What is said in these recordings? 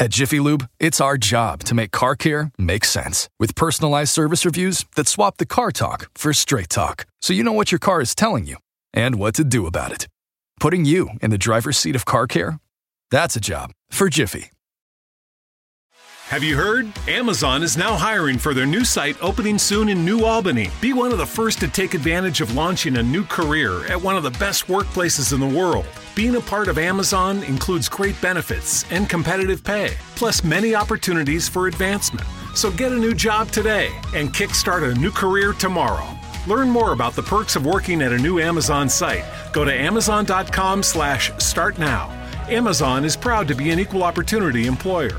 At Jiffy Lube, it's our job to make car care make sense with personalized service reviews that swap the car talk for straight talk so you know what your car is telling you and what to do about it. Putting you in the driver's seat of car care? That's a job for Jiffy. Have you heard? Amazon is now hiring for their new site opening soon in New Albany. Be one of the first to take advantage of launching a new career at one of the best workplaces in the world. Being a part of Amazon includes great benefits and competitive pay, plus many opportunities for advancement. So get a new job today and kickstart a new career tomorrow. Learn more about the perks of working at a new Amazon site. Go to amazon.com slash start now. Amazon is proud to be an equal opportunity employer.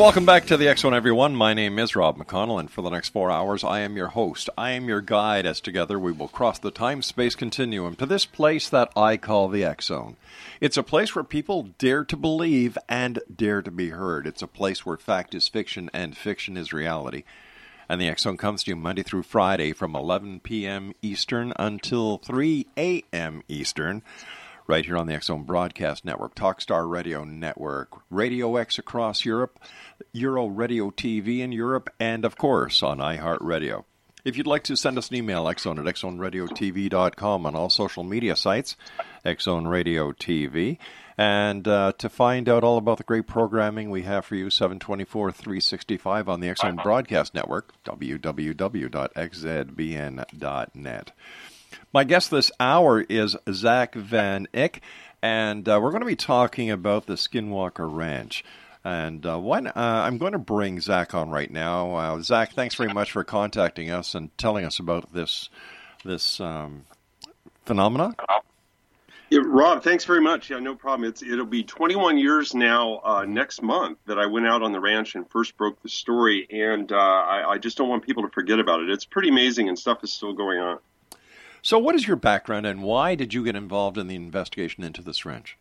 Welcome back to the X Zone, everyone. My name is Rob McConnell, and for the next four hours, I am your host. I am your guide as together we will cross the time space continuum to this place that I call the X Zone. It's a place where people dare to believe and dare to be heard. It's a place where fact is fiction and fiction is reality. And the X Zone comes to you Monday through Friday from 11 p.m. Eastern until 3 a.m. Eastern right here on the X Zone Broadcast Network, Talkstar Radio Network, Radio X across Europe, Euro Radio TV in Europe, and of course on iHeartRadio. If you'd like to send us an email, X Zone at xzoneradiotv.com on all social media sites, Xzone Radio TV. And uh, to find out all about the great programming we have for you, 724 365 on the X Zone Broadcast Network, www.xzbn.net. My guest this hour is Zack Van Eyck, and uh, we're going to be talking about the Skinwalker Ranch. And uh, uh, I'm going to bring Zack on right now. Uh, Zack, thanks very much for contacting us and telling us about this this um, phenomena. Yeah, Rob, thanks very much. Yeah, no problem. It's it'll be 21 years now uh, next month that I went out on the ranch and first broke the story, and uh, I, I just don't want people to forget about it. It's pretty amazing, and stuff is still going on. So, what is your background, and why did you get involved in the investigation into this ranch?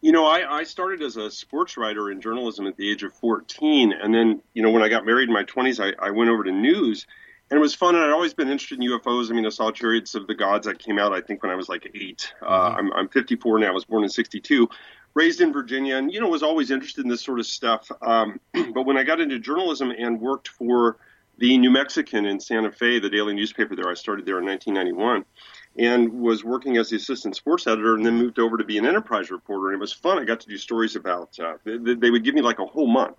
You know, I, I started as a sports writer in journalism at the age of 14. And then, you know, when I got married in my 20s, I, I went over to news. And it was fun. And I'd always been interested in UFOs. I mean, I saw Chariots of the Gods that came out, I think, when I was like 8 Uh, I'm, I'm 54 now. I was born in 62. Raised in Virginia and, you know, was always interested in this sort of stuff. Um, but when I got into journalism and worked for the New Mexican in Santa Fe, the daily newspaper there, I started there in 1991 and was working as the assistant sports editor and then moved over to be an enterprise reporter. And it was fun. I got to do stories about, uh, they, they would give me like a whole month.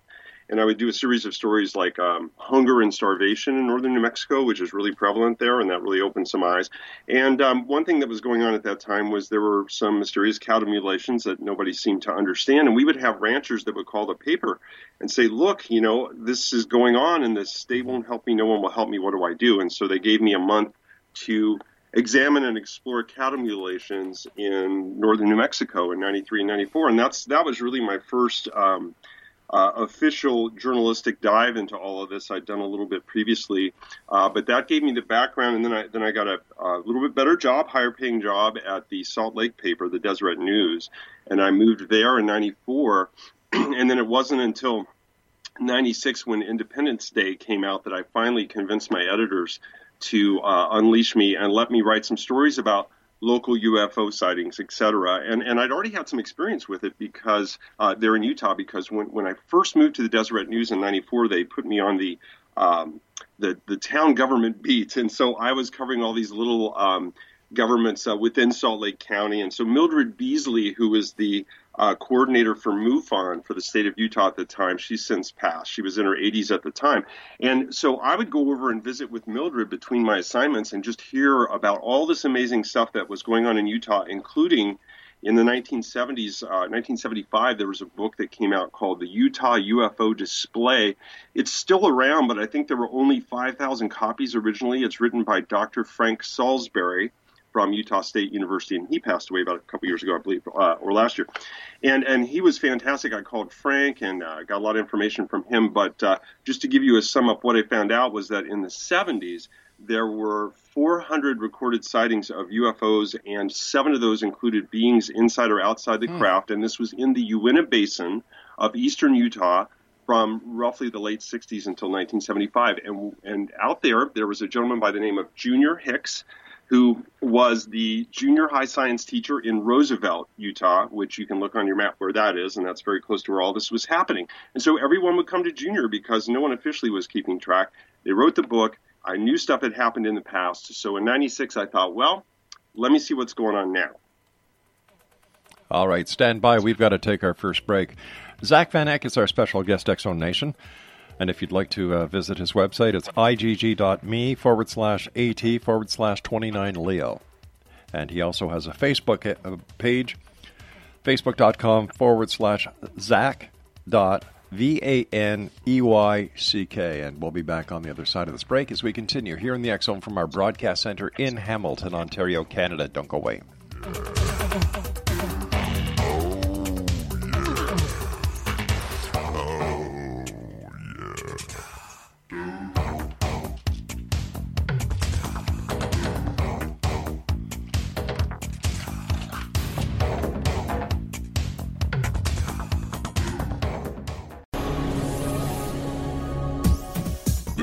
And I would do a series of stories like um, hunger and starvation in northern New Mexico, which is really prevalent there, and that really opened some eyes. And um, one thing that was going on at that time was there were some mysterious cattle mutilations that nobody seemed to understand, and we would have ranchers that would call the paper and say, "Look, you know, this is going on, and the state won't help me. No one will help me. What do I do?" And so they gave me a month to examine and explore cattle mutilations in northern New Mexico in '93 and '94, and that's that was really my first um, uh, official journalistic dive into all of this. I'd done a little bit previously, uh, but that gave me the background, and then I then I got a, a little bit better job, higher paying job at the Salt Lake paper, the Deseret News, and I moved there in '94, and then it wasn't until 96 when Independence Day came out that I finally convinced my editors to uh, unleash me and let me write some stories about local UFO sightings, et cetera. And, and I'd already had some experience with it because uh, they're in Utah. Because when, when I first moved to the Deseret News in '94, they put me on the um, the the town government beat, and so I was covering all these little um, governments uh, within Salt Lake County. And so Mildred Biesele, who was the uh, coordinator for MUFON for the state of Utah at the time. She's since passed. She was in her 80s at the time. And so I would go over and visit with Mildred between my assignments and just hear about all this amazing stuff that was going on in Utah, including in the 1970s, uh, 1975, there was a book that came out called The Utah UFO Display. It's still around, but I think there were only 5,000 copies originally. It's written by Dr. Frank Salisbury from Utah State University, and he passed away about a couple years ago, I believe, uh, or last year. And and he was fantastic. I called Frank and uh, got a lot of information from him. But uh, just to give you a sum up, what I found out was that in the 70s there were 400 recorded sightings of UFOs, and seven of those included beings inside or outside the hmm. craft. And this was in the Uinta Basin of eastern Utah from roughly the late 60s until 1975. And, and out there, there was a gentleman by the name of Junior Hicks who was the junior high science teacher in Roosevelt, Utah, which you can look on your map where that is, and that's very close to where all this was happening. And so everyone would come to Junior because no one officially was keeping track. They wrote the book. I knew stuff had happened in the past. So in 96, I thought, well, let me see what's going on now. All right, stand by. We've got to take our first break. Zack Van Eyck is our special guest, Zone Nation. And if you'd like to uh, visit his website, it's igg.me forward slash at forward slash 29 Leo. And he also has a Facebook uh, page, facebook.com forward slash Zack dot V A N E Y C K. And we'll be back on the other side of this break as we continue here in the Zone from our broadcast center in Hamilton, Ontario, Canada. Don't go away.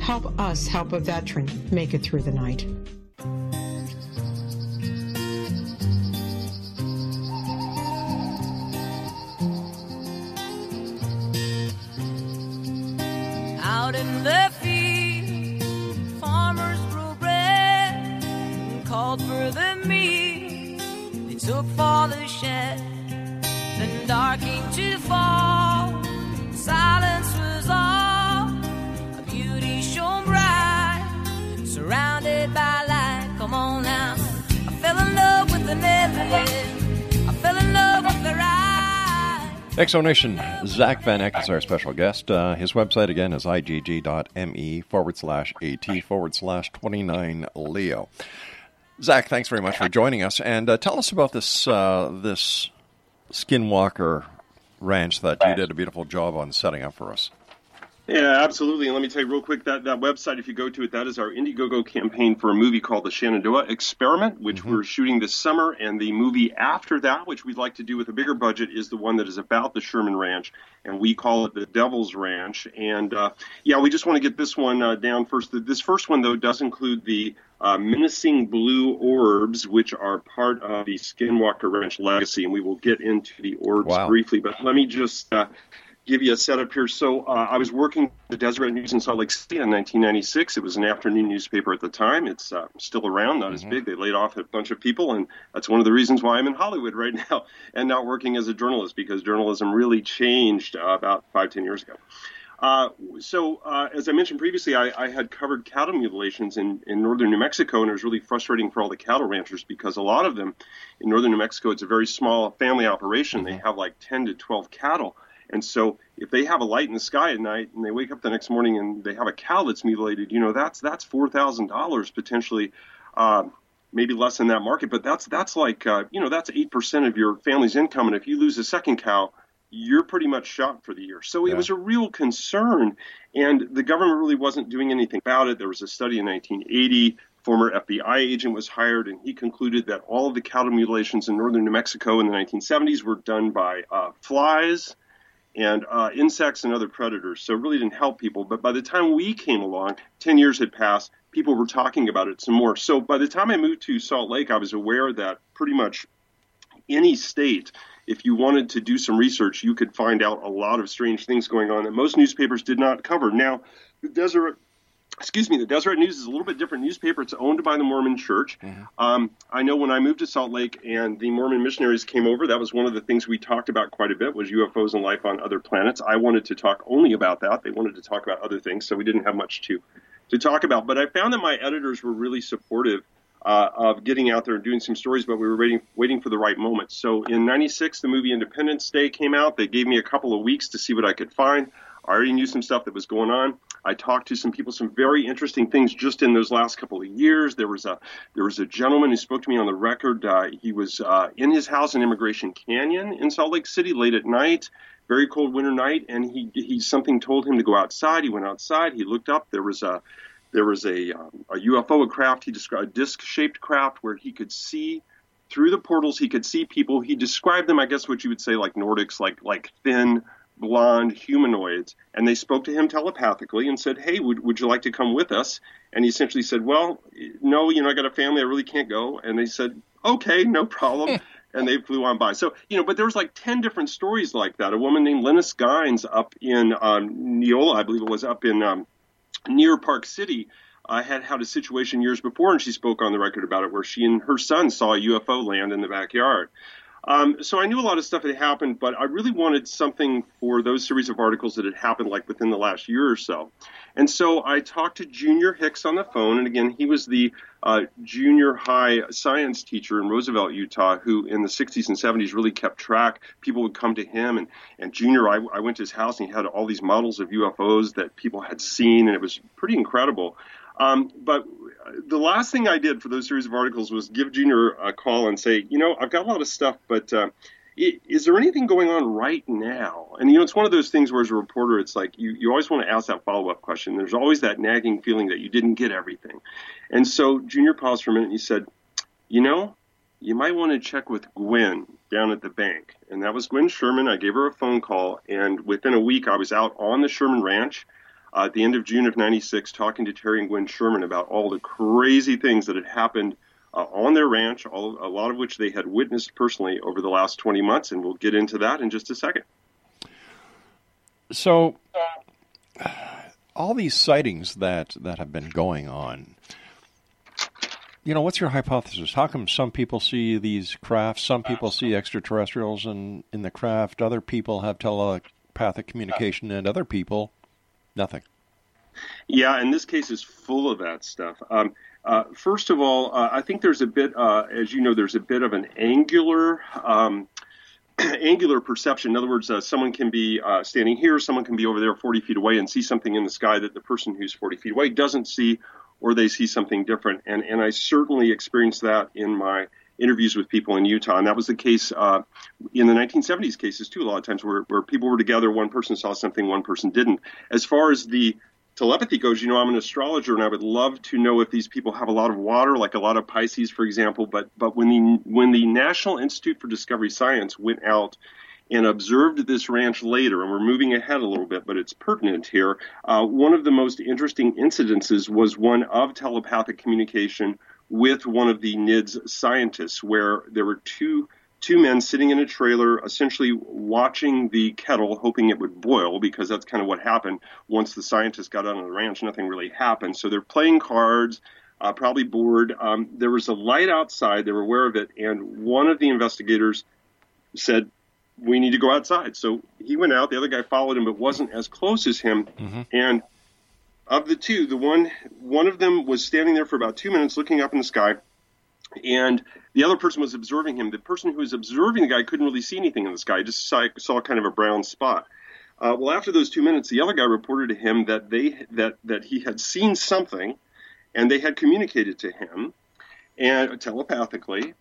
Help us help a veteran make it through the night. Out in the field, farmers grew bread and called for the meat. They took for the shed, then dark came to fall. Exonation, Zack Van Eyck is our special guest. Uh, his website again is igg.me forward slash at forward slash 29 Leo. Zack, thanks very much for joining us. And uh, tell us about this, uh, this Skinwalker ranch that you did a beautiful job on setting up for us. Yeah, absolutely. And let me tell you real quick that that website, if you go to it, that is our Indiegogo campaign for a movie called The Shenandoah Experiment, which we're shooting this summer. And the movie after that, which we'd like to do with a bigger budget, is the one that is about the Sherman Ranch, and we call it the Devil's Ranch. And uh, yeah, we just want to get this one uh, down first. This first one, though, does include the uh, menacing blue orbs, which are part of the Skinwalker Ranch legacy, and we will get into the orbs Wow. briefly. But let me just uh, give you a setup here. So uh, I was working the Deseret News in Salt Lake City in 1996. It was an afternoon newspaper at the time. It's uh, still around, not as big. They laid off a bunch of people, and that's one of the reasons why I'm in Hollywood right now and not working as a journalist because journalism really changed uh, about five, ten years ago. Uh, so, uh, as I mentioned previously, I, I had covered cattle mutilations in, in northern New Mexico, and it was really frustrating for all the cattle ranchers because a lot of them in northern New Mexico, it's a very small family operation. They have like 10 to 12 cattle. And so, if they have a light in the sky at night and they wake up the next morning and they have a cow that's mutilated, you know, that's that's four thousand dollars potentially, uh, maybe less in that market, but that's that's like uh, you know that's eight percent of your family's income, and if you lose a second cow, you're pretty much shot for the year. So it was a real concern, and the government really wasn't doing anything about it. There was a study in 1980. former FBI agent was hired, and he concluded that all of the cattle mutilations in northern New Mexico in the 1970s were done by uh, flies and uh, insects and other predators. So it really didn't help people. But by the time we came along, 10 years had passed, people were talking about it some more. So by the time I moved to Salt Lake, I was aware that pretty much any state, if you wanted to do some research, you could find out a lot of strange things going on that most newspapers did not cover. Now, the Deseret excuse me, the Deseret News is a little bit different newspaper. It's owned by the Mormon Church. Mm-hmm. Um, I know when I moved to Salt Lake and the Mormon missionaries came over, that was one of the things we talked about quite a bit was UFOs and life on other planets. I wanted to talk only about that. They wanted to talk about other things, so we didn't have much to to talk about. But I found that my editors were really supportive uh, of getting out there and doing some stories, but we were waiting waiting for the right moment. So in '96, the movie Independence Day came out. They gave me a couple of weeks to see what I could find. I already knew some stuff that was going on. I talked to some people, some very interesting things just in those last couple of years. There was a there was a gentleman who spoke to me on the record. Uh, he was uh, in his house in Emigration Canyon in Salt Lake City late at night, very cold winter night, and he he something told him to go outside. He went outside. He looked up. There was a there was a, um, a UFO a craft. He described a disc-shaped craft where he could see through the portals. He could see people. He described them, I guess, what you would say like Nordics, like like thin, blonde humanoids. And they spoke to him telepathically and said, "Hey, would would you like to come with us?" And he essentially said, "Well, no, you know, I got a family. I really can't go." And they said, "Okay, no problem." and they flew on by. So, you know, but there was like 10 different stories like that. A woman named Linus Gines up in um, Neola, I believe it was up in um, near Park City uh, had had a situation years before, and she spoke on the record about it, where she and her son saw a UFO land in the backyard. Um, so I knew a lot of stuff had happened, but I really wanted something for those series of articles that had happened like within the last year or so. And so I talked to Junior Hicks on the phone, and again, he was the uh, junior high science teacher in Roosevelt, Utah, who in the 60s and 70s really kept track. People would come to him, and, and Junior, I, I went to his house, and he had all these models of UFOs that people had seen, and it was pretty incredible. Um, but the last thing I did for those series of articles was give Junior a call and say, you know, I've got a lot of stuff, but uh, is there anything going on right now? And you know, it's one of those things where as a reporter, it's like you, you always want to ask that follow up question. There's always that nagging feeling that you didn't get everything. And so Junior paused for a minute and he said, you know, you might want to check with Gwen down at the bank. And that was Gwen Sherman. I gave her a phone call, and within a week, I was out on the Sherman Ranch uh, at the end of June of 96 talking to Terry and Gwen Sherman about all the crazy things that had happened uh, on their ranch, all, a lot of which they had witnessed personally over the last 20 months, and we'll get into that in just a second. So, all these sightings that, that have been going on, you know, what's your hypothesis? How come some people see these crafts, some people see extraterrestrials in, in the craft, other people have telepathic communication, and other people, nothing? Yeah, and this case is full of that stuff. Um, uh, first of all, uh, I think there's a bit, uh, as you know, there's a bit of an angular. Um, angular perception. In other words, uh, someone can be uh, standing here, someone can be over there 40 feet away and see something in the sky that the person who's 40 feet away doesn't see, or they see something different. And, and I certainly experienced that in my interviews with people in Utah. And that was the case uh, in the 1970s cases, too, a lot of times where, where people were together, one person saw something, one person didn't. As far as the telepathy goes, you know, I'm an astrologer, and I would love to know if these people have a lot of water, like a lot of Pisces, for example. But but when the when the National Institute for Discovery Science went out and observed this ranch later, and we're moving ahead a little bit, but it's pertinent here. Uh, one of the most interesting incidences was one of telepathic communication with one of the NIDS scientists, where there were two two men sitting in a trailer, essentially watching the kettle, hoping it would boil, because that's kind of what happened once the scientists got out on the ranch. Nothing really happened. So they're playing cards, uh, probably bored. Um, there was a light outside. They were aware of it, and one of the investigators said, "We need to go outside." So he went out. The other guy followed him, but wasn't as close as him, mm-hmm. and of the two, the one one of them was standing there for about two minutes, looking up in the sky, and the other person was observing him. The person who was observing the guy couldn't really see anything in the sky; just saw, saw kind of a brown spot. Uh, well, after those two minutes, the other guy reported to him that they that that he had seen something, and they had communicated to him, and telepathically,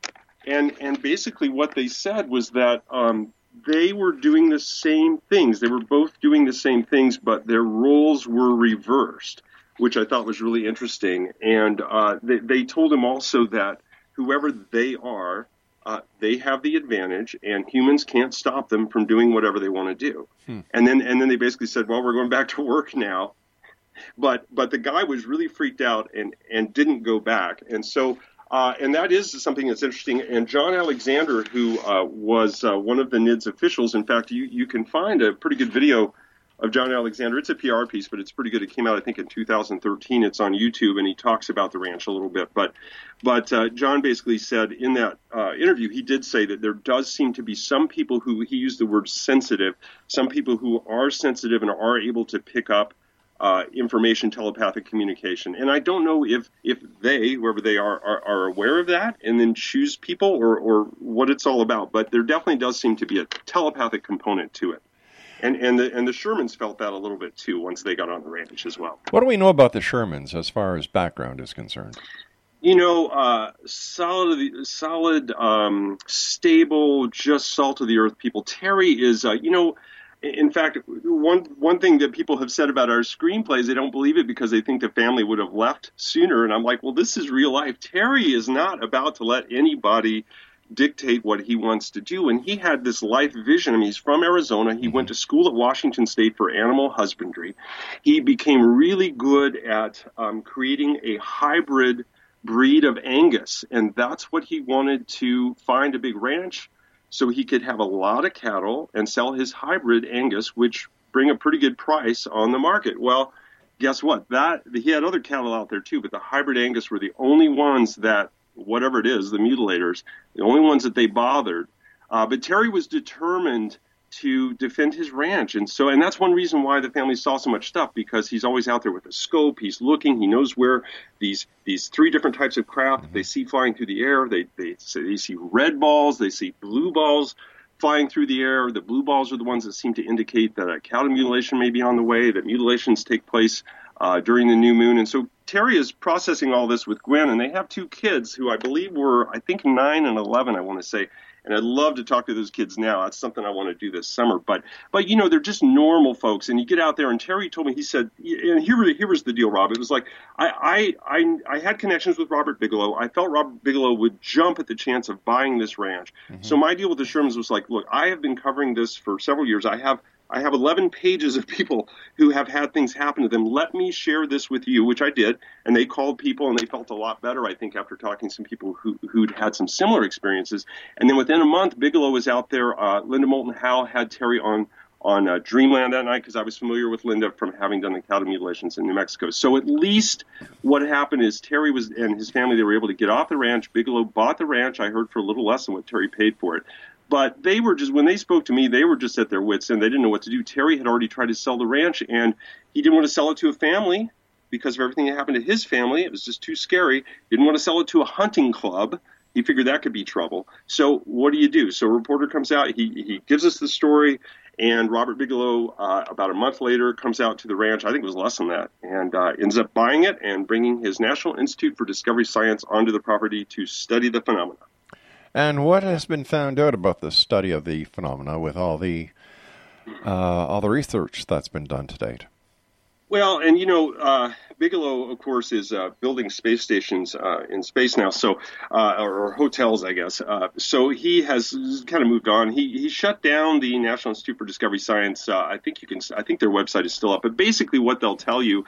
and and basically what they said was that um, they were doing the same things. They were both doing the same things, but their roles were reversed. which I thought was really interesting. And uh, they, they told him also that whoever they are, uh, they have the advantage, and humans can't stop them from doing whatever they want to do. Hmm. And then and then they basically said, well, we're going back to work now. But but the guy was really freaked out and and didn't go back. And so uh, and that is something that's interesting. And John Alexander, who uh, was uh, one of the NIDS officials, in fact, you you can find a pretty good video of John Alexander. It's a PR piece, but it's pretty good. It came out, I think, in 2013. It's on YouTube, and he talks about the ranch a little bit. But, but uh, John basically said in that uh, interview, he did say that there does seem to be some people who he used the word sensitive, some people who are sensitive and are able to pick up. Uh, information telepathic communication and i don't know if if they whoever they are, are are aware of that and then choose people or or what it's all about but there definitely does seem to be a telepathic component to it and and the and the Shermans felt that a little bit too once they got on the ranch as well. What do we know about the Shermans as far as background is concerned? You know, uh, solid, solid, um, stable, just salt of the earth people. Terry is, uh, you know, in fact, one one thing that people have said about our screenplays, they don't believe it because they think the family would have left sooner. And I'm like, well, this is real life. Terry is not about to let anybody dictate what he wants to do. And he had this life vision. I mean, he's from Arizona. He went to school at Washington State for animal husbandry. He became really good at um, creating a hybrid breed of Angus. And that's what he wanted to find a big ranch so he could have a lot of cattle and sell his hybrid Angus, which bring a pretty good price on the market. Well, guess what? That he had other cattle out there too, but the hybrid Angus were the only ones that whatever it is, the mutilators, the only ones that they bothered. Uh, but Terry was determined to defend his ranch, and so and that's one reason why the family saw so much stuff because he's always out there with a scope. He's looking. He knows where these these three different types of craft they see flying through the air. They they they see red balls. They see blue balls flying through the air. The blue balls are the ones that seem to indicate that a cattle mutilation may be on the way. That mutilations take place uh, during the new moon, and so Terry is processing all this with Gwen, and they have two kids who I believe were, I think, nine and eleven. I want to say, and I'd love to talk to those kids now. That's something I want to do this summer. But, but you know, they're just normal folks, and you get out there. And Terry told me, he said, and here, here was the deal, Rob. It was like I, I, I, I had connections with Robert Bigelow. I felt Robert Bigelow would jump at the chance of buying this ranch. Mm-hmm. So my deal with the Shermans was like, look, I have been covering this for several years. I have I have 11 pages of people who have had things happen to them. Let me share this with you, which I did. And they called people and they felt a lot better, I think, after talking to some people who, who'd had some similar experiences. And then within a month, Bigelow was out there. Uh, Linda Moulton Howe had Terry on on uh, Dreamland that night because I was familiar with Linda from having done the cattle mutilations in New Mexico. So at least what happened is Terry was and his family they were able to get off the ranch. Bigelow bought the ranch. I heard for a little less than what Terry paid for it. But they were just when they spoke to me, they were just at their wits end. They didn't know what to do. Terry had already tried to sell the ranch, and he didn't want to sell it to a family because of everything that happened to his family. It was just too scary. Didn't want to sell it to a hunting club. He figured that could be trouble. So what do you do? So a reporter comes out. He he gives us the story, and Robert Bigelow, uh, about a month later, comes out to the ranch. I think it was less than that, and uh, ends up buying it and bringing his National Institute for Discovery Science onto the property to study the phenomena. And what has been found out about the study of the phenomena with all the uh, all the research that's been done to date? Well, and you know, uh, Bigelow, of course, is uh, building space stations uh, in space now, so uh, or, or, hotels, I guess. Uh, so he has kind of moved on. He he shut down the National Institute for Discovery Science. Uh, I think you can. I think their website is still up, but basically, what they'll tell you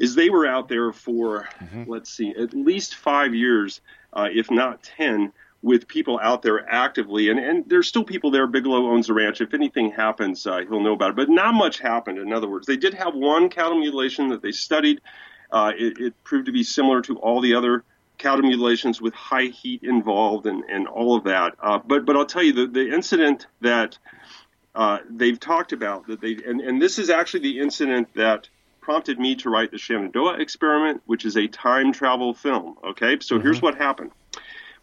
is they were out there for mm-hmm. let's see, at least five years, if not ten with people out there actively. And, and there's still people there. Bigelow owns the ranch. If anything happens, uh, he'll know about it. But not much happened. In other words, they did have one cattle mutilation that they studied. Uh, it, it, proved to be similar to all the other cattle mutilations with high heat involved and, and all of that. Uh, but but I'll tell you the, the incident that uh, they've talked about that they and, and this is actually the incident that prompted me to write the Shenandoah experiment, which is a time travel film. Okay, so mm-hmm. here's what happened.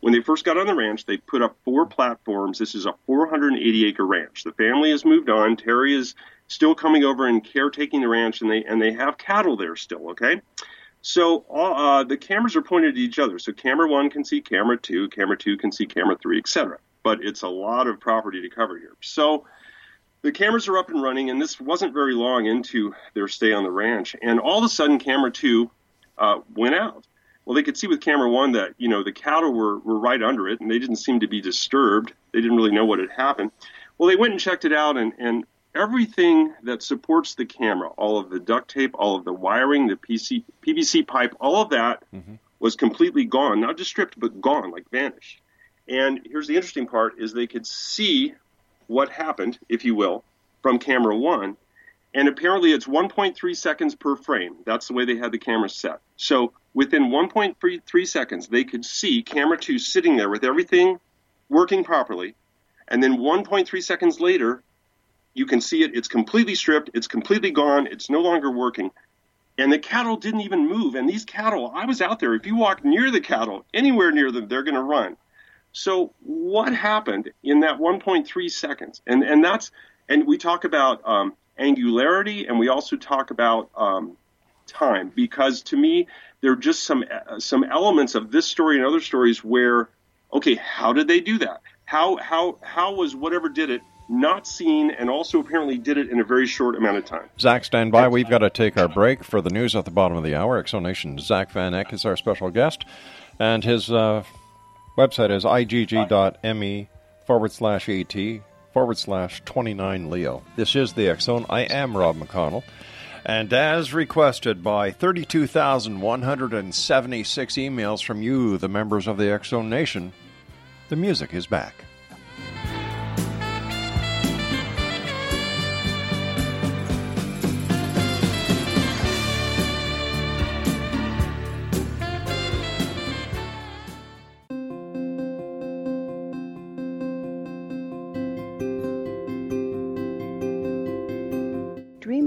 When they first got on the ranch, they put up four platforms. This is a 480 acre ranch. The family has moved on. Terry is still coming over and caretaking the ranch, and they and they have cattle there still. Okay, so uh, the cameras are pointed at each other. So camera one can see camera two, camera two can see camera three, etc. But it's a lot of property to cover here. So the cameras are up and running, and this wasn't very long into their stay on the ranch. And all of a sudden, camera two uh, went out. Well, they could see with camera one that you know the cattle were were right under it, and they didn't seem to be disturbed. They didn't really know what had happened. Well, they went and checked it out, and and everything that supports the camera, all of the duct tape, all of the wiring, the PC, PVC pipe, all of that Mm-hmm. was completely gone. Not just stripped, but gone, like vanished. And here's the interesting part: is they could see what happened, if you will, from camera one. And apparently it's 1.3 seconds per frame. That's the way they had the camera set. So within 1.3 seconds, they could see camera two sitting there with everything working properly. And then 1.3 seconds later, you can see it. It's completely stripped. It's completely gone. It's no longer working. And the cattle didn't even move. And these cattle, I was out there. If you walk near the cattle, anywhere near them, they're going to run. So what happened in that 1.3 seconds? And and that's and we talk about um, angularity, and we also talk about um, time because to me there are just some some elements of this story and other stories where okay, how did they do that? How how how was whatever did it not seen, and also apparently did it in a very short amount of time? Zack, stand by. We've got to take our break for the news at the bottom of the hour. Exonation Zack Van Eyck is our special guest, and his uh, website is igg.me forward slash at forward slash 29 Leo. This is the X Zone. I am Rob McConnell. And as requested by 32,176 emails from you, the members of the X Zone Nation, the music is back.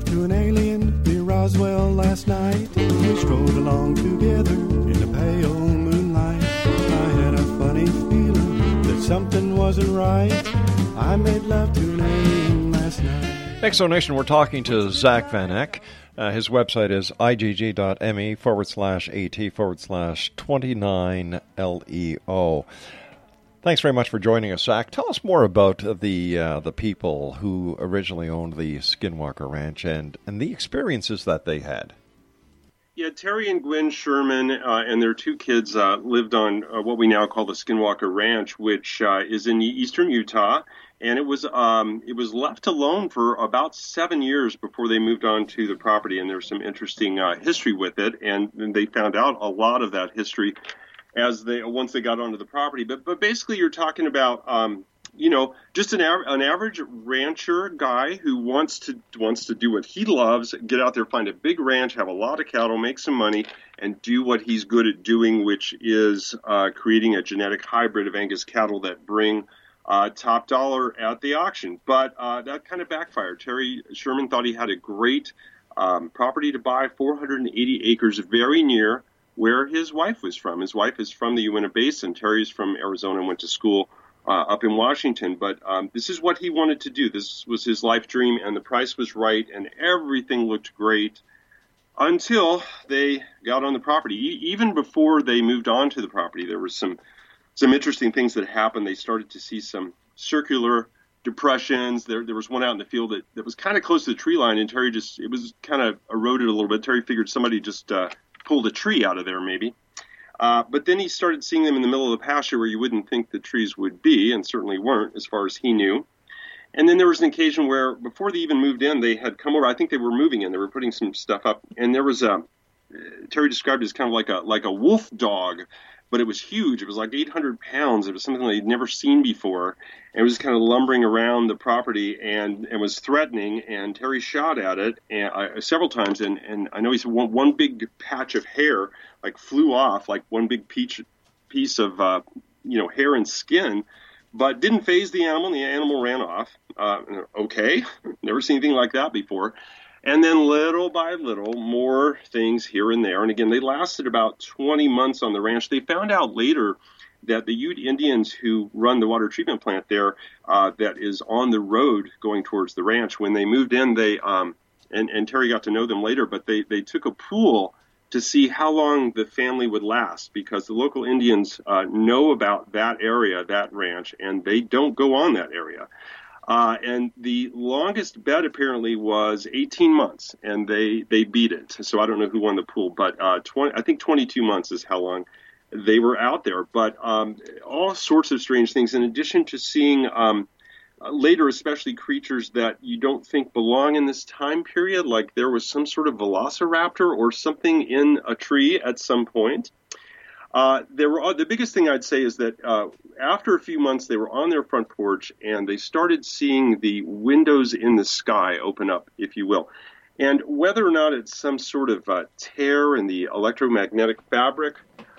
Love to an alien near Roswell last night. We strolled along together in the pale moonlight. I had a funny feeling that something wasn't right. I made love to an alien last night. Next donation, we're talking to Zack Van Eyck. Uh, his website is igg.me forward slash at forward slash 29 leo. Thanks very much for joining us, Zack. Tell us more about the uh, the people who originally owned the Skinwalker Ranch and, and the experiences that they had. Yeah, Terry and Gwen Sherman uh, and their two kids uh, lived on uh, what we now call the Skinwalker Ranch, which uh, is in eastern Utah, and it was um, it was left alone for about seven years before they moved on to the property. And there's some interesting uh, history with it, and, and they found out a lot of that history as they once they got onto the property. But but basically, you're talking about. Um, you know, just an, av- an average rancher guy who wants to wants to do what he loves, get out there, find a big ranch, have a lot of cattle, make some money, and do what he's good at doing, which is uh, creating a genetic hybrid of Angus cattle that bring uh, top dollar at the auction. But uh, that kind of backfired. Terry Sherman thought he had a great um, property to buy, 480 acres, very near where his wife was from. His wife is from the Uinta Basin. Terry's from Arizona and went to school uh, up in Washington. But um, this is what he wanted to do. This was his life dream, and the price was right, and everything looked great until they got on the property. E- even before they moved on to the property, there was some some interesting things that happened. They started to see some circular depressions. There, there was one out in the field that, that was kind of close to the tree line, and Terry just it was kind of eroded a little bit. Terry figured somebody just uh, pulled a tree out of there, maybe. Uh, but then he started seeing them in the middle of the pasture where you wouldn't think the trees would be, and certainly weren't, as far as he knew. And then there was an occasion where, before they even moved in, they had come over. I think they were moving in. They were putting some stuff up, and there was a Terry described it as kind of like a like a wolf dog, but it was huge. It was like 800 pounds. It was something they'd never seen before. And it was kind of lumbering around the property and, and was threatening. And Terry shot at it and, uh, several times. And, and I know he said one, one big patch of hair like flew off, like one big peach, piece of uh, you know hair and skin, but didn't faze the animal. And the animal ran off. Uh, okay, never seen anything like that before. And then little by little, more things here and there. And again, they lasted about 20 months on the ranch. They found out later that the Ute Indians who run the water treatment plant there, uh, that is on the road going towards the ranch, when they moved in, they um, and, and Terry got to know them later, but they, they took a pool to see how long the family would last because the local Indians uh, know about that area, that ranch, and they don't go on that area. Uh, and the longest bet apparently was 18 months, and they they beat it. So I don't know who won the pool, but uh, 20, I think 22 months is how long they were out there. But um, all sorts of strange things. In addition to seeing um, later, especially creatures that you don't think belong in this time period, like there was some sort of velociraptor or something in a tree at some point. Uh, there were the biggest thing I'd say is that uh, after a few months they were on their front porch and they started seeing the windows in the sky open up, if you will. And whether or not it's some sort of uh, tear in the electromagnetic fabric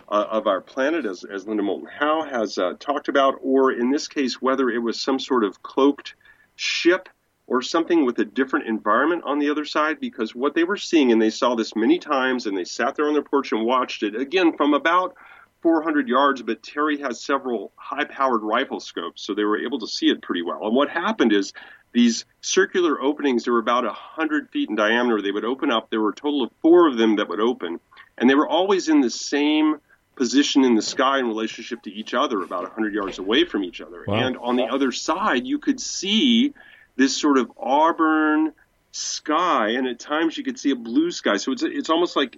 uh, of our planet, as, as Linda Moulton Howe has uh, talked about, or in this case, whether it was some sort of cloaked ship or something with a different environment on the other side because what they were seeing, and they saw this many times, and they sat there on their porch and watched it again from about 400 yards. But Terry has several high powered rifle scopes, so they were able to see it pretty well. And what happened is these circular openings. They were about a hundred feet in diameter. They would open up. There were a total of four of them that would open, and they were always in the same position in the sky in relationship to each other, about 100 yards away from each other. Wow. And on the other side, you could see this sort of auburn sky, and at times you could see a blue sky. So it's it's almost like,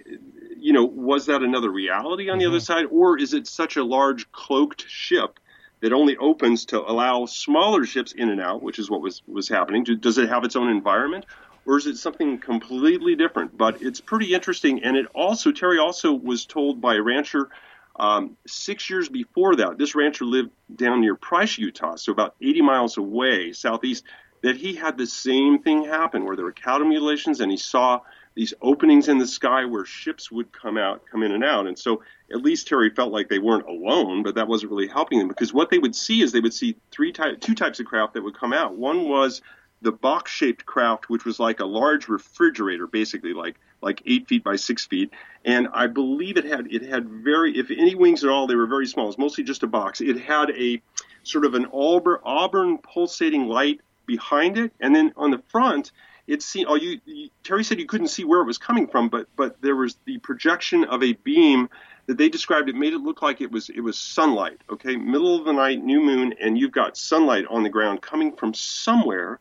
you know, was that another reality on the other side, or is it such a large cloaked ship? That only opens to allow smaller ships in and out, which is what was was happening. Does it have its own environment, or is it something completely different? But it's pretty interesting, and it also Terry also was told by a rancher um, six years before that. This rancher lived down near Price, Utah, so about 80 miles away southeast. That he had the same thing happen, where there were cattle mutilations, and he saw these openings in the sky where ships would come out, come in and out. And so at least Terry felt like they weren't alone, but that wasn't really helping them because what they would see is they would see three type, two types of craft that would come out. One was the box-shaped craft, which was like a large refrigerator, basically like like eight feet by six feet. And I believe it had it had very, if any wings at all, they were very small. It was mostly just a box. It had a sort of an auburn, auburn pulsating light behind it, and then on the front, it see. Oh, you, you Terry said you couldn't see where it was coming from, but but there was the projection of a beam that they described. It made it look like it was it was sunlight. Okay, middle of the night, new moon, and you've got sunlight on the ground coming from somewhere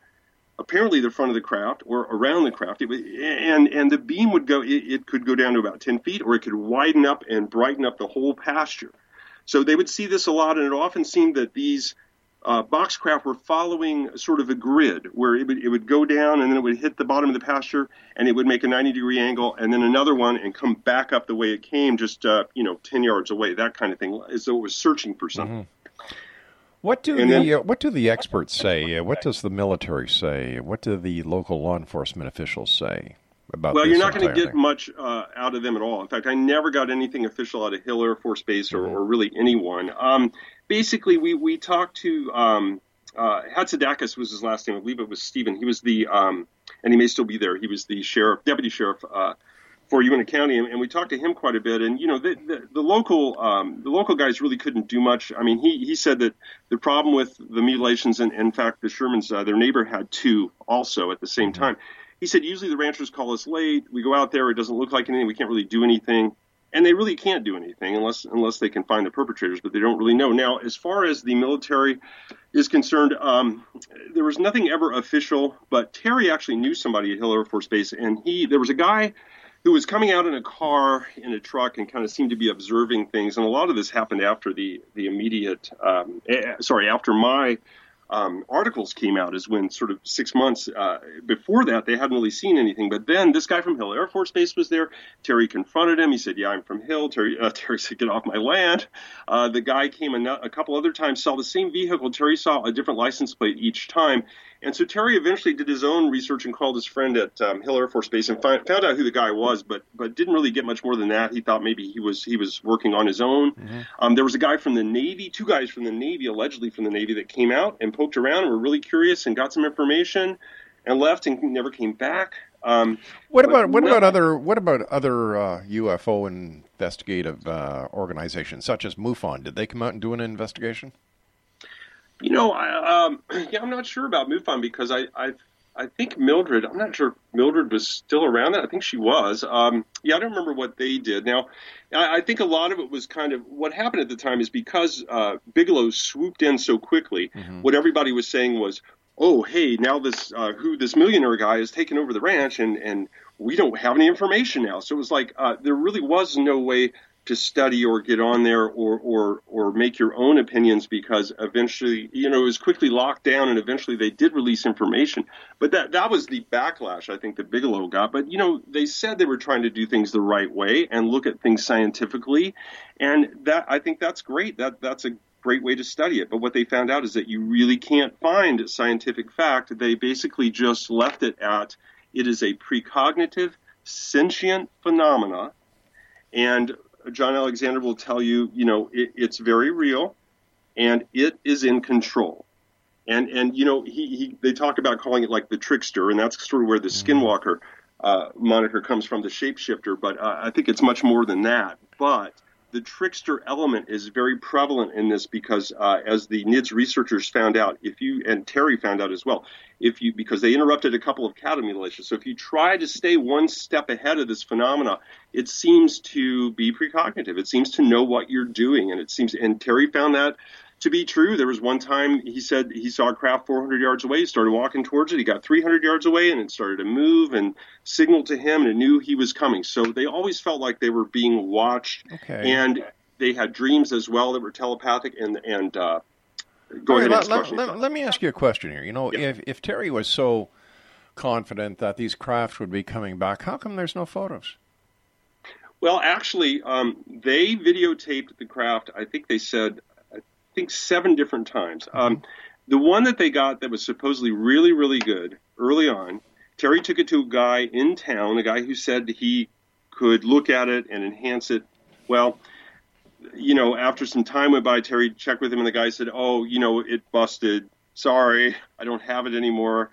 apparently the front of the craft or around the craft. It and and the beam would go. It, it could go down to about ten feet, or it could widen up and brighten up the whole pasture. So they would see this a lot, and it often seemed that these uh, boxcraft were following sort of a grid where it would, it would go down and then it would hit the bottom of the pasture and it would make a 90 degree angle and then another one and come back up the way it came just uh, you know 10 yards away that kind of thing as though it was searching for something What do And the then- uh, what do the experts say? Uh, What does the military say? What do the local law enforcement officials say about? well, you're not going to get thing? much uh, out of them at all. In fact, I never got anything official out of Hill Air Force Base or, Mm-hmm. or really anyone. Um, basically, we we talked to um, uh, Hatzidakis was his last name. I believe it was Stephen. He was the um, and he may still be there. He was the sheriff, deputy sheriff. Uh, for Uinta County, and, and we talked to him quite a bit. And you know, the the, the local um, the local guys really couldn't do much. I mean, he he said that the problem with the mutilations, and in fact, the Shermans, uh, their neighbor had two also at the same time. He said usually the ranchers call us late. We go out there, it doesn't look like anything. We can't really do anything, and they really can't do anything unless unless they can find the perpetrators. But they don't really know. Now, as far as the military is concerned, um, there was nothing ever official. But Terry actually knew somebody at Hill Air Force Base, and he there was a guy who was coming out in a car in a truck and kind of seemed to be observing things. And a lot of this happened after the the immediate, um, eh, sorry, after my um, articles came out, is when sort of six months uh, before that they hadn't really seen anything. But then this guy from Hill Air Force Base was there. Terry confronted him. He said, "Yeah, I'm from Hill." Terry, uh, Terry said, "Get off my land." Uh, the guy came a, a couple other times, saw the same vehicle. Terry saw a different license plate each time. And so Terry eventually did his own research and called his friend at um, Hill Air Force Base and find, found out who the guy was, but but didn't really get much more than that. He thought maybe he was he was working on his own. Um, there was a guy from the Navy, two guys from the Navy, allegedly from the Navy, that came out and poked around and were really curious and got some information and left and never came back. Um, What about what no- about other what about other uh, UFO investigative uh, organizations such as MUFON? Did they come out and do an investigation? You know, I, um, yeah, I'm not sure about MUFON because I, I, I think Mildred. I'm not sure Mildred was still around. Then I think she was. Um, yeah, I don't remember what they did. Now, I, I think a lot of it was kind of what happened at the time is because uh, Bigelow swooped in so quickly. What everybody was saying was, "Oh, hey, now this uh, who this millionaire guy has taken over the ranch, and and we don't have any information now." So it was like uh, there really was no way to study or get on there or, or or make your own opinions because eventually you know it was quickly locked down and eventually they did release information. But that that was the backlash I think that Bigelow got. But you know they said they were trying to do things the right way and look at things scientifically. And that I think that's great. That that's a great way to study it. But what they found out is that you really can't find scientific fact. They basically just left it at it is a precognitive sentient phenomena. And John Alexander will tell you, you know, it, it's very real, and it is in control. And and you know, he, he they talk about calling it like the trickster, and that's sort of where the Skinwalker uh, moniker comes from, the shapeshifter. But uh, I think it's much more than that. But the trickster element is very prevalent in this because, uh, as the NIDS researchers found out, if you and Terry found out as well, if you because they interrupted a couple of cattle mutilations, so if you try to stay one step ahead of this phenomena, it seems to be precognitive. It seems to know what you're doing, and it seems and Terry found that to be true. There was one time he said he saw a craft 400 yards away. He started walking towards it. He got 300 yards away and it started to move and signaled to him and it knew he was coming. So they always felt like they were being watched. Okay. And they had dreams as well that were telepathic. And and uh, go All ahead. right, let, let- let- me ask you a question here. You know, if if Terry was so confident that these craft would be coming back, how come there's no photos? Well, actually, um, they videotaped the craft. I think they said, think seven different times. Um, the one that they got that was supposedly really, really good early on, Terry took it to a guy in town, a guy who said he could look at it and enhance it. Well, you know, after some time went by, Terry checked with him, and the guy said, "Oh, you know, it busted. Sorry, I don't have it anymore."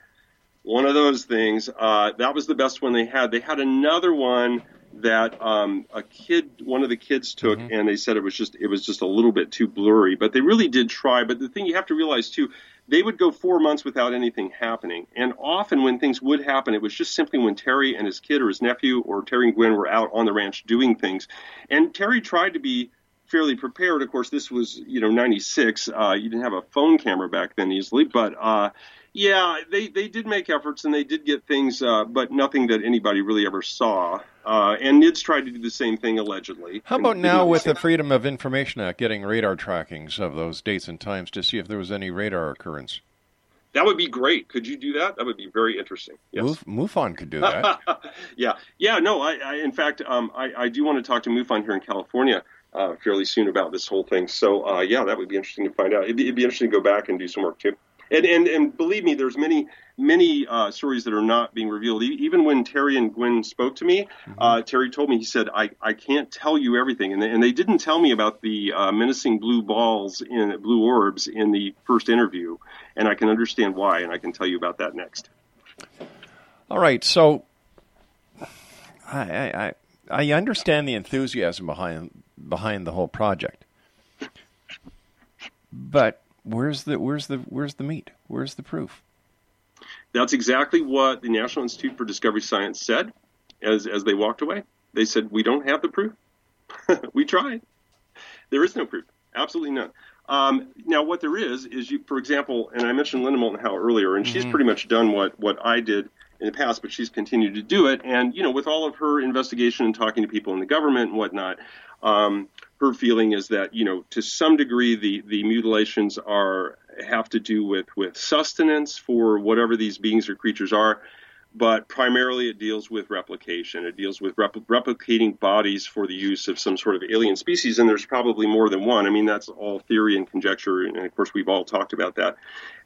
One of those things. Uh, that was the best one they had. They had another one that um, a kid, one of the kids took, and they said it was just it was just a little bit too blurry. But they really did try. But the thing you have to realize too, they would go four months without anything happening, and often when things would happen, it was just simply when Terry and his kid or his nephew or Terry and Gwen were out on the ranch doing things, and Terry tried to be fairly prepared. Of course, this was you know '96. Uh, you didn't have a phone camera back then easily, but uh, yeah, they they did make efforts and they did get things, uh, but nothing that anybody really ever saw. Uh, and NIDS tried to do the same thing allegedly. How about now with the. Freedom of Information Act getting radar trackings of those dates and times to see if there was any radar occurrence? That would be great. Could you do that? That would be very interesting. Yes. Muf- MUFON could do that. yeah, yeah. No, I, I in fact, um, I, I do want to talk to MUFON here in California uh, fairly soon about this whole thing. So, uh, yeah, that would be interesting to find out. It'd be, it'd be interesting to go back and do some work too. And and, and believe me, there's many many uh, stories that are not being revealed. Even when Terry and Gwen spoke to me, uh, Terry told me he said I, I can't tell you everything, and they, and they didn't tell me about the uh, menacing blue balls in blue orbs in the first interview, and I can understand why, and I can tell you about that next. All right, so I, I I I understand the enthusiasm behind behind the whole project, but where's the where's the where's the meat? Where's the proof? That's exactly what the National Institute for Discovery Science said as as they walked away. They said we don't have the proof. we tried. There is no proof. Absolutely none. Um, now, what there is is you, for example, and I mentioned Linda Moulton Howe earlier, and she's Mhm. pretty much done what what I did in the past, but she's continued to do it. And you know, with all of her investigation and talking to people in the government and whatnot, um, her feeling is that you know, to some degree, the the mutilations are have to do with with sustenance for whatever these beings or creatures are but primarily it deals with replication. It deals with repl- replicating bodies for the use of some sort of alien species, and there's probably more than one. I mean, that's all theory and conjecture, and of course, we've all talked about that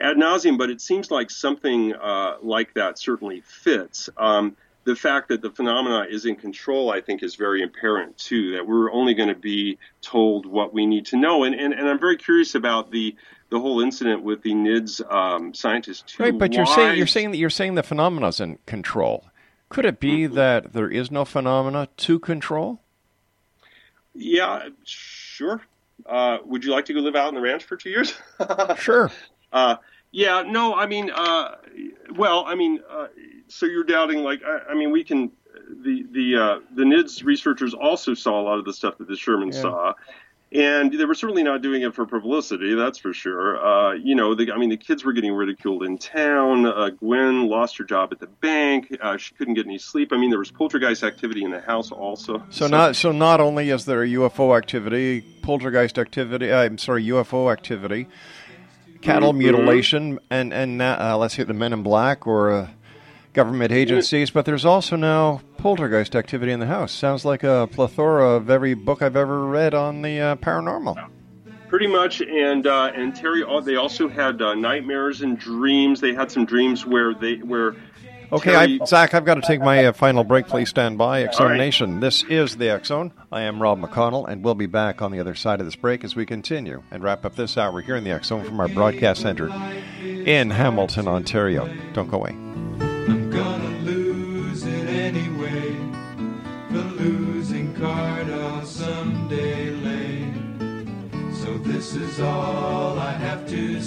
ad nauseum. But it seems like something uh, like that certainly fits. Um, the fact that the phenomena is in control, I think, is very apparent too. That we're only going to be told what we need to know, and, and and I'm very curious about the the whole incident with the NIDS um, scientists too. Right, but you're Why- saying you're saying that you're saying the phenomena's in control. Could it be Mm-hmm. that there is no phenomena to control? Yeah, sure. Uh, would you like to go live out on the ranch for two years? sure. Uh, yeah, no, I mean, uh, well, I mean, uh, so you're doubting, like, I, I mean, we can, the the uh, the NIDS researchers also saw a lot of the stuff that the Sherman Yeah. saw, and they were certainly not doing it for publicity, that's for sure. Uh, you know, the, I mean, the kids were getting ridiculed in town. Uh, Gwen lost her job at the bank. Uh, she couldn't get any sleep. I mean, there was poltergeist activity in the house also. So not so not only is there a UFO activity, poltergeist activity. uh, I'm sorry, UFO activity, cattle Mhm. mutilation, and and uh, let's say the Men in Black or uh, government agencies, but there's also now poltergeist activity in the house. Sounds like a plethora of every book I've ever read on the uh, paranormal. Pretty much, and uh, and Terry, they also had uh, nightmares and dreams. They had some dreams where they where. Okay, Terry, I, Zack, I've got to take my uh, final break. Please stand by. X Zone right. Nation, this is the X Zone. I am Rob McConnell, and we'll be back on the other side of this break as we continue and wrap up this hour here in the X Zone from our broadcast center in Hamilton, Ontario. Don't go away.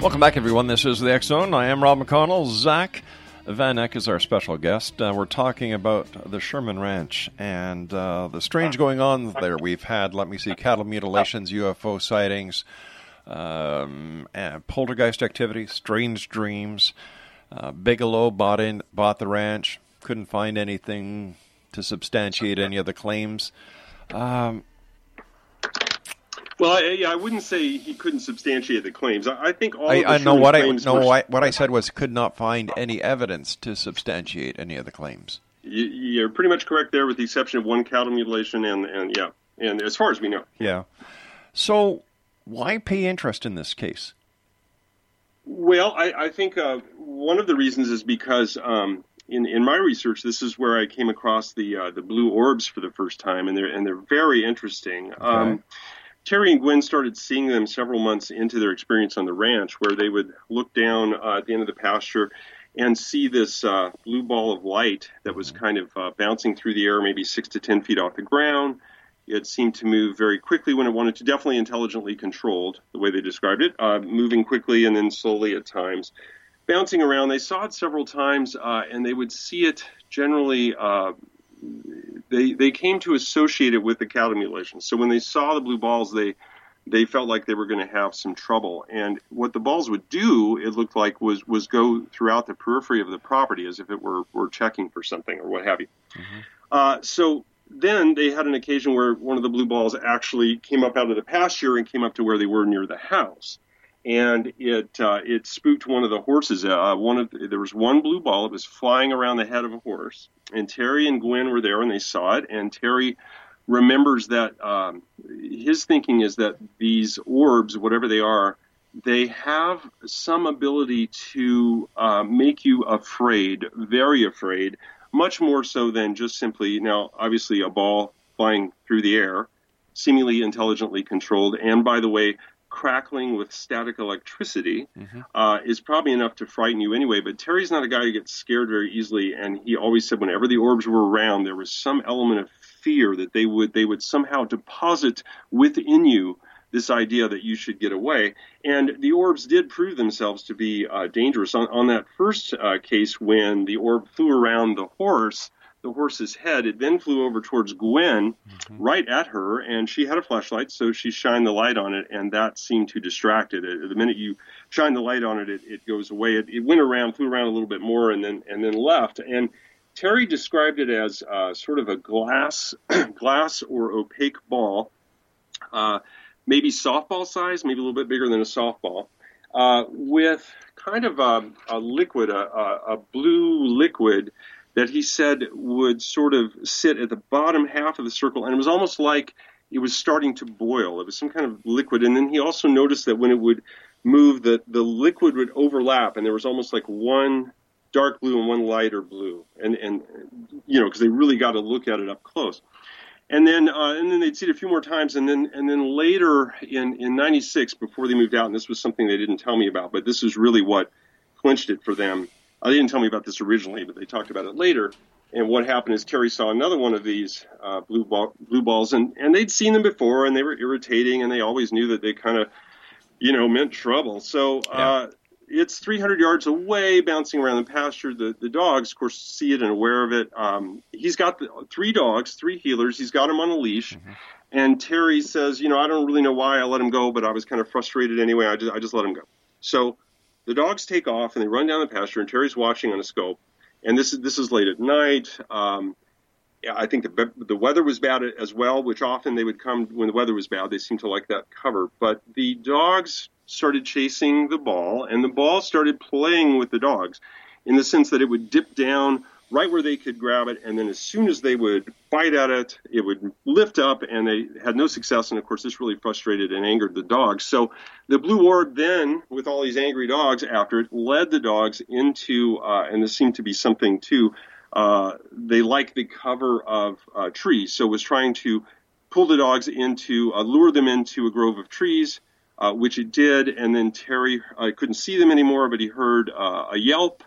Welcome back, everyone. This is the X Zone. I am Rob McConnell. Zack Van Eyck is our special guest. Uh, we're talking about the Sherman Ranch and uh, the strange going on there. We've had, let me see, cattle mutilations, UFO sightings, um, poltergeist activity, strange dreams. Uh, Bigelow bought in, bought the ranch, couldn't find anything to substantiate any of the claims. Um, well, I, yeah, I wouldn't say he couldn't substantiate the claims. I, I think all I, of the I know what I no were- I, what I said was could not find any evidence to substantiate any of the claims. You, you're pretty much correct there, with the exception of one cattle mutilation, and and yeah, and as far as we know. Yeah. So why pay interest in this case? Well, I, I think uh, one of the reasons is because um, in in my research, this is where I came across the uh, the blue orbs for the first time, and they're and they're very interesting. Um, Terry and Gwen started seeing them several months into their experience on the ranch, where they would look down uh, at the end of the pasture and see this uh, blue ball of light that was kind of uh, bouncing through the air, maybe six to ten feet off the ground. It seemed to move very quickly when it wanted to, definitely intelligently controlled, the way they described it, uh, moving quickly and then slowly at times. Bouncing around, they saw it several times, uh, and they would see it generally. They they came to associate it with the cattle mutilation. So when they saw the blue balls, they they felt like they were going to have some trouble. And what the balls would do, it looked like, was was go throughout the periphery of the property as if it were were checking for something or what have you. Uh, so then they had an occasion where one of the blue balls actually came up out of the pasture and came up to where they were near the house, and it uh, it spooked one of the horses. Uh, one of there was one blue ball. It was flying around the head of a horse, and Terry and Gwen were there and they saw it. And Terry remembers that um, his thinking is that these orbs, whatever they are, they have some ability to uh, make you afraid, very afraid, much more so than just simply now, obviously, a ball flying through the air, seemingly intelligently controlled, and by the way, crackling with static electricity uh, is probably enough to frighten you anyway. But Terry's not a guy who gets scared very easily, and he always said whenever the orbs were around, there was some element of fear that they would they would somehow deposit within you this idea that you should get away. And the orbs did prove themselves to be uh, dangerous. On, on that first uh, case, when the orb flew around the horse, the horse's head, it then flew over towards Gwen, right at her, and she had a flashlight, so she shined the light on it, and that seemed to distract it. Uh, The minute you shine the light on it, it, it goes away. It, it went around, flew around a little bit more, and then and then left. And Terry described it as uh, sort of a glass, glass or opaque ball, uh, maybe softball size, maybe a little bit bigger than a softball, uh, with kind of a, a liquid, a, a blue liquid that he said would sort of sit at the bottom half of the circle, and it was almost like it was starting to boil. It was some kind of liquid, and then he also noticed that when it would move, the the liquid would overlap, and there was almost like one dark blue and one lighter blue, and and you know because they really got to look at it up close. And then uh, and then they'd see it a few more times, and then and then later in in '96, before they moved out, and this was something they didn't tell me about, but this is really what clinched it for them. Uh, they didn't tell me about this originally, but they talked about it later. And what happened is Terry saw another one of these uh, blue ball, blue balls, and and they'd seen them before, and they were irritating, and they always knew that they kind of, you know, meant trouble. So uh, it's 300 yards away, bouncing around the pasture. The the dogs, of course, see it and aware of it. Um, he's got the, three dogs, three heelers. He's got them on a leash. And Terry says, you know, I don't really know why I let him go, but I was kind of frustrated anyway. I just I just let him go. So the dogs take off and they run down the pasture, and Terry's watching on a scope. And this is this is late at night. Um, I think the the weather was bad as well, which often they would come when the weather was bad. They seem to like that cover. But the dogs started chasing the ball, and the ball started playing with the dogs, in the sense that it would dip down right where they could grab it, and then as soon as they would bite at it, it would lift up, and they had no success. And of course, this really frustrated and angered the dogs. So the blue orb then, with all these angry dogs after it, led the dogs into, uh, and this seemed to be something too. Uh, they like the cover of uh, trees, so was trying to pull the dogs into, uh, lure them into a grove of trees, uh, which it did. And then Terry uh, couldn't see them anymore, but he heard a yelp,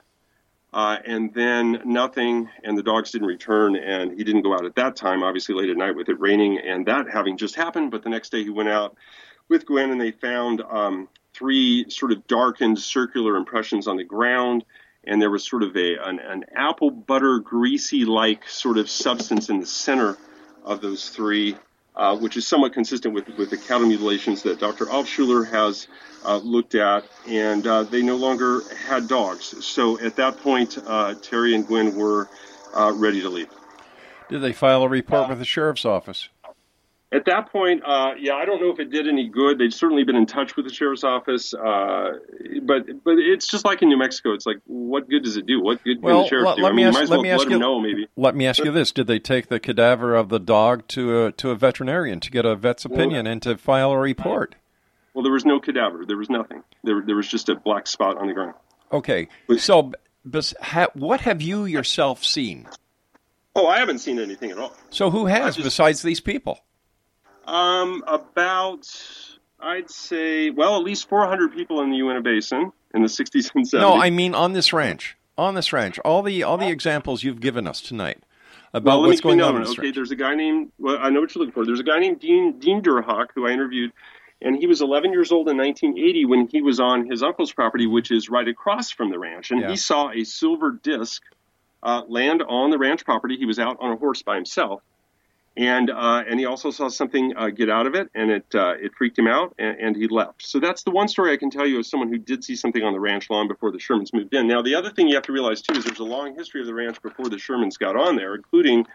uh, and then nothing, and the dogs didn't return, and he didn't go out at that time, obviously late at night with it raining and that having just happened. But the next day he went out with Gwen, and they found um, three sort of darkened circular impressions on the ground. and there was sort of a an, an apple butter greasy like sort of substance in the center of those three, uh, which is somewhat consistent with with the cattle mutilations that Dr. Altschuler has uh, looked at, and uh, they no longer had dogs. So at that point, uh, Terry and Gwen were uh, ready to leave. Did they file a report with the sheriff's office? At that point, uh, yeah, I don't know if it did any good. They'd certainly been in touch with the sheriff's office, uh, but but it's just like in New Mexico. It's like, what good does it do? What good Well, can the sheriff let- do? let I me mean, ask- you might as let well me ask let you- him know, maybe. Let me ask you this: Did they take the cadaver of the dog to a to a veterinarian to get a vet's Well- opinion and to file a report? Well, there was no cadaver. There was nothing. There there was just a black spot on the ground. Okay, so what have you yourself seen? Oh, I haven't seen anything at all. So who has besides these people? Um, about I'd say, well, at least 400 people in the Uinta Basin in the 60s and 70s. No, I mean on this ranch. On this ranch, all the all the examples you've given us tonight about well, what's me give you going on. Okay, ranch. there's a guy named. Well, I know what you're looking for. There's a guy named Dean Dean Durhawk who I interviewed, and he was 11 years old in 1980 when he was on his uncle's property, which is right across from the ranch, and Yeah. he saw a silver disc uh, land on the ranch property. He was out on a horse by himself, and uh, and he also saw something uh, get out of it, and it uh, it freaked him out, and, and he left. So that's the one story I can tell you as someone who did see something on the ranch lawn before the Shermans moved in. Now the other thing you have to realize too is there's a long history of the ranch before the Shermans got on there, including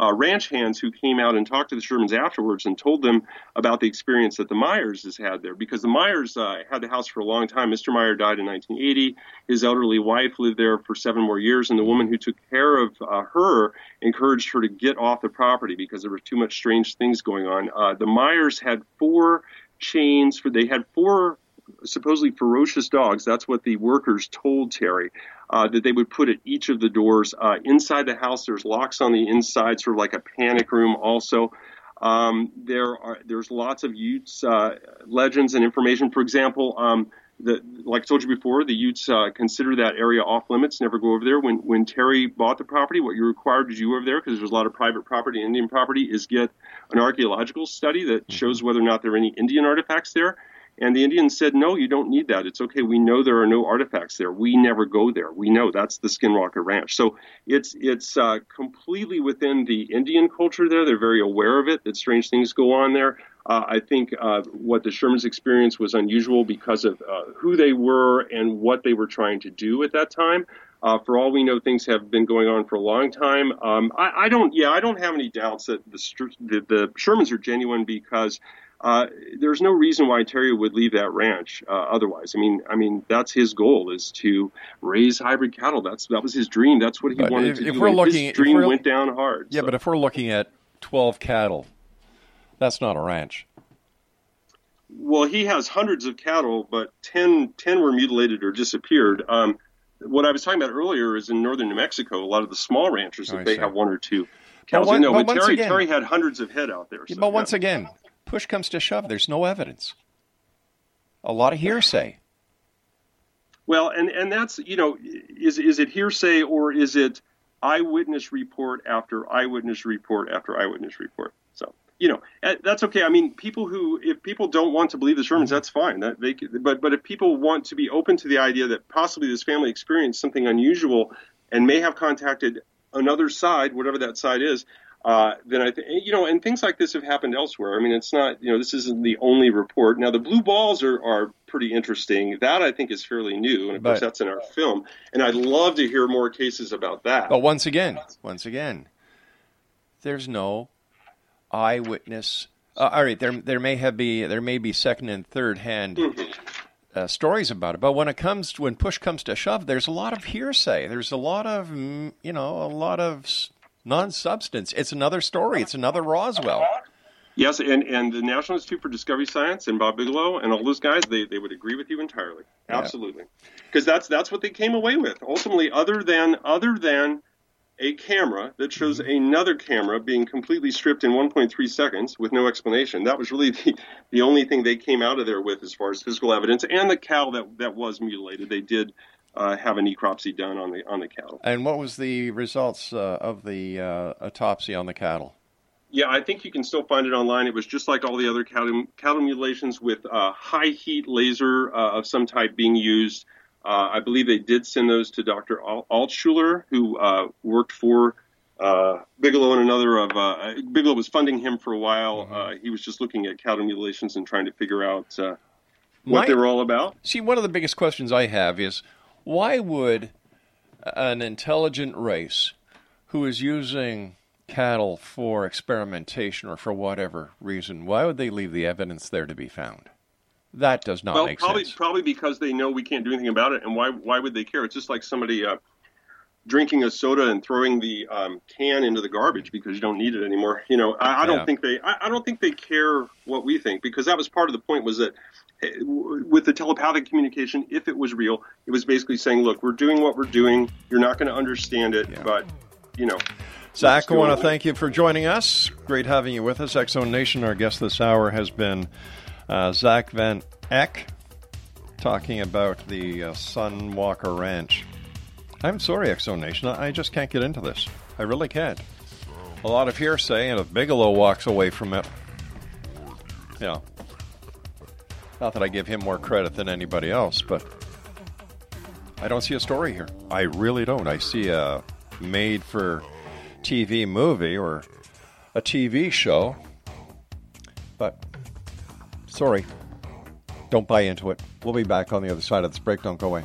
uh, ranch hands who came out and talked to the Shermans afterwards and told them about the experience that the Myers has had there. Because the Myers uh, had the house for a long time. Mr. Meyer died in 1980. His elderly wife lived there for seven more years, and the woman who took care of uh, her encouraged her to get off the property because there were too much strange things going on. Uh, the Myers had four chains for they had four supposedly ferocious dogs. That's what the workers told Terry uh, that they would put at each of the doors. Uh, inside the house, there's locks on the inside, sort of like a panic room. Also, um, there are there's lots of Utes uh, legends and information. For example. Um, the, like I told you before, the Utes uh, consider that area off limits, never go over there. When when Terry bought the property, what you're required to do over there, because there's a lot of private property, Indian property, is get an archaeological study that shows whether or not there are any Indian artifacts there. And the Indians said, no, you don't need that. It's okay. We know there are no artifacts there. We never go there. We know that's the Skinwalker Ranch. So it's it's uh, completely within the Indian culture there. They're very aware of it. That strange things go on there. Uh, I think uh, what the Shermans experienced was unusual because of uh, who they were and what they were trying to do at that time. Uh, for all we know, things have been going on for a long time. Um, I, I don't, yeah, I don't have any doubts that the, the, the Shermans are genuine because uh, there's no reason why Terry would leave that ranch uh, otherwise. I mean, I mean that's his goal is to raise hybrid cattle. That's that was his dream. That's what he But wanted if- to if do. we're looking- his if dream we're- went down hard. Yeah, but if we're looking at twelve cattle, that's not a ranch. Well, he has hundreds of cattle, but 10, 10 were mutilated or disappeared. Um, what I was talking about earlier is in northern New Mexico, a lot of the small ranchers, I they see. have one or two But one- no, but but, Terry, again- Terry had hundreds of head out there. So, but yeah. once again, push comes to shove. There's no evidence. A lot of hearsay. Well, and and that's you know, is is it hearsay or is it eyewitness report after eyewitness report after eyewitness report? So you know, eh, that's okay. I mean, people who if people don't want to believe the Shermans, that's fine. That they but but if people want to be open to the idea that possibly this family experienced something unusual and may have contacted another side, whatever that side is. Uh, then I think you know, and things like this have happened elsewhere. I mean, it's not you know, this isn't the only report. Now, the blue balls are are pretty interesting. That I think is fairly new, and of course that's in our film. And I'd love to hear more cases about that. But once again, once again, there's no eyewitness. Uh, all right, there there may have be there may be second and third hand uh, stories about it, but when it comes when push comes to shove, there's a lot of hearsay. There's a lot of mm, you know a lot of non-substance. It's another story. It's another Roswell. Yes, and, and the National Institute for Discovery Science and Bob Bigelow and all those guys, they, they would agree with you entirely. Yeah. Absolutely. Because that's that's what they came away with. Ultimately, other than other than a camera that shows mm-hmm. another camera being completely stripped in 1.3 seconds with no explanation. That was really the, the only thing they came out of there with as far as physical evidence. And the cow that, that was mutilated, they did uh, have a necropsy done on the on the cattle. And what was the results uh, of the uh, autopsy on the cattle? Yeah, I think you can still find it online. It was just like all the other cattle, cattle mutilations with uh, high heat laser uh, of some type being used. Uh, I believe they did send those to Dr. Altschuler, who uh, worked for uh, Bigelow and another of uh, Bigelow was funding him for a while. Uh, he was just looking at cattle mutilations and trying to figure out uh, what My- they were all about. See, one of the biggest questions I have is why would an intelligent race who is using cattle for experimentation or for whatever reason, why would they leave the evidence there to be found? That does not well, make probably sense. probably because they know we can't do anything about it, and why why would they care? It's just like somebody uh, drinking a soda and throwing the um, can into the garbage because you don't need it anymore. You know, I, I don't Yeah. think they I, I don't think they care what we think because that was part of the point was that with the telepathic communication, if it was real, it was basically saying, look, we're doing what we're doing. You're not going to understand it, but you know. Zack, I want to thank you for joining us. Great having you with us. X Zone Nation, our guest this hour has been uh, Zack Van Eyck talking about the uh, Sun Walker Ranch. I'm sorry, X Zone Nation. I I just can't get into this. I really can't. A lot of hearsay, and if Bigelow walks away from it, yeah. Not that I give him more credit than anybody else, but I don't see a story here. I really don't. I see a made for TV movie or a TV show. But sorry, don't buy into it. We'll be back on the other side of this break. Don't go away.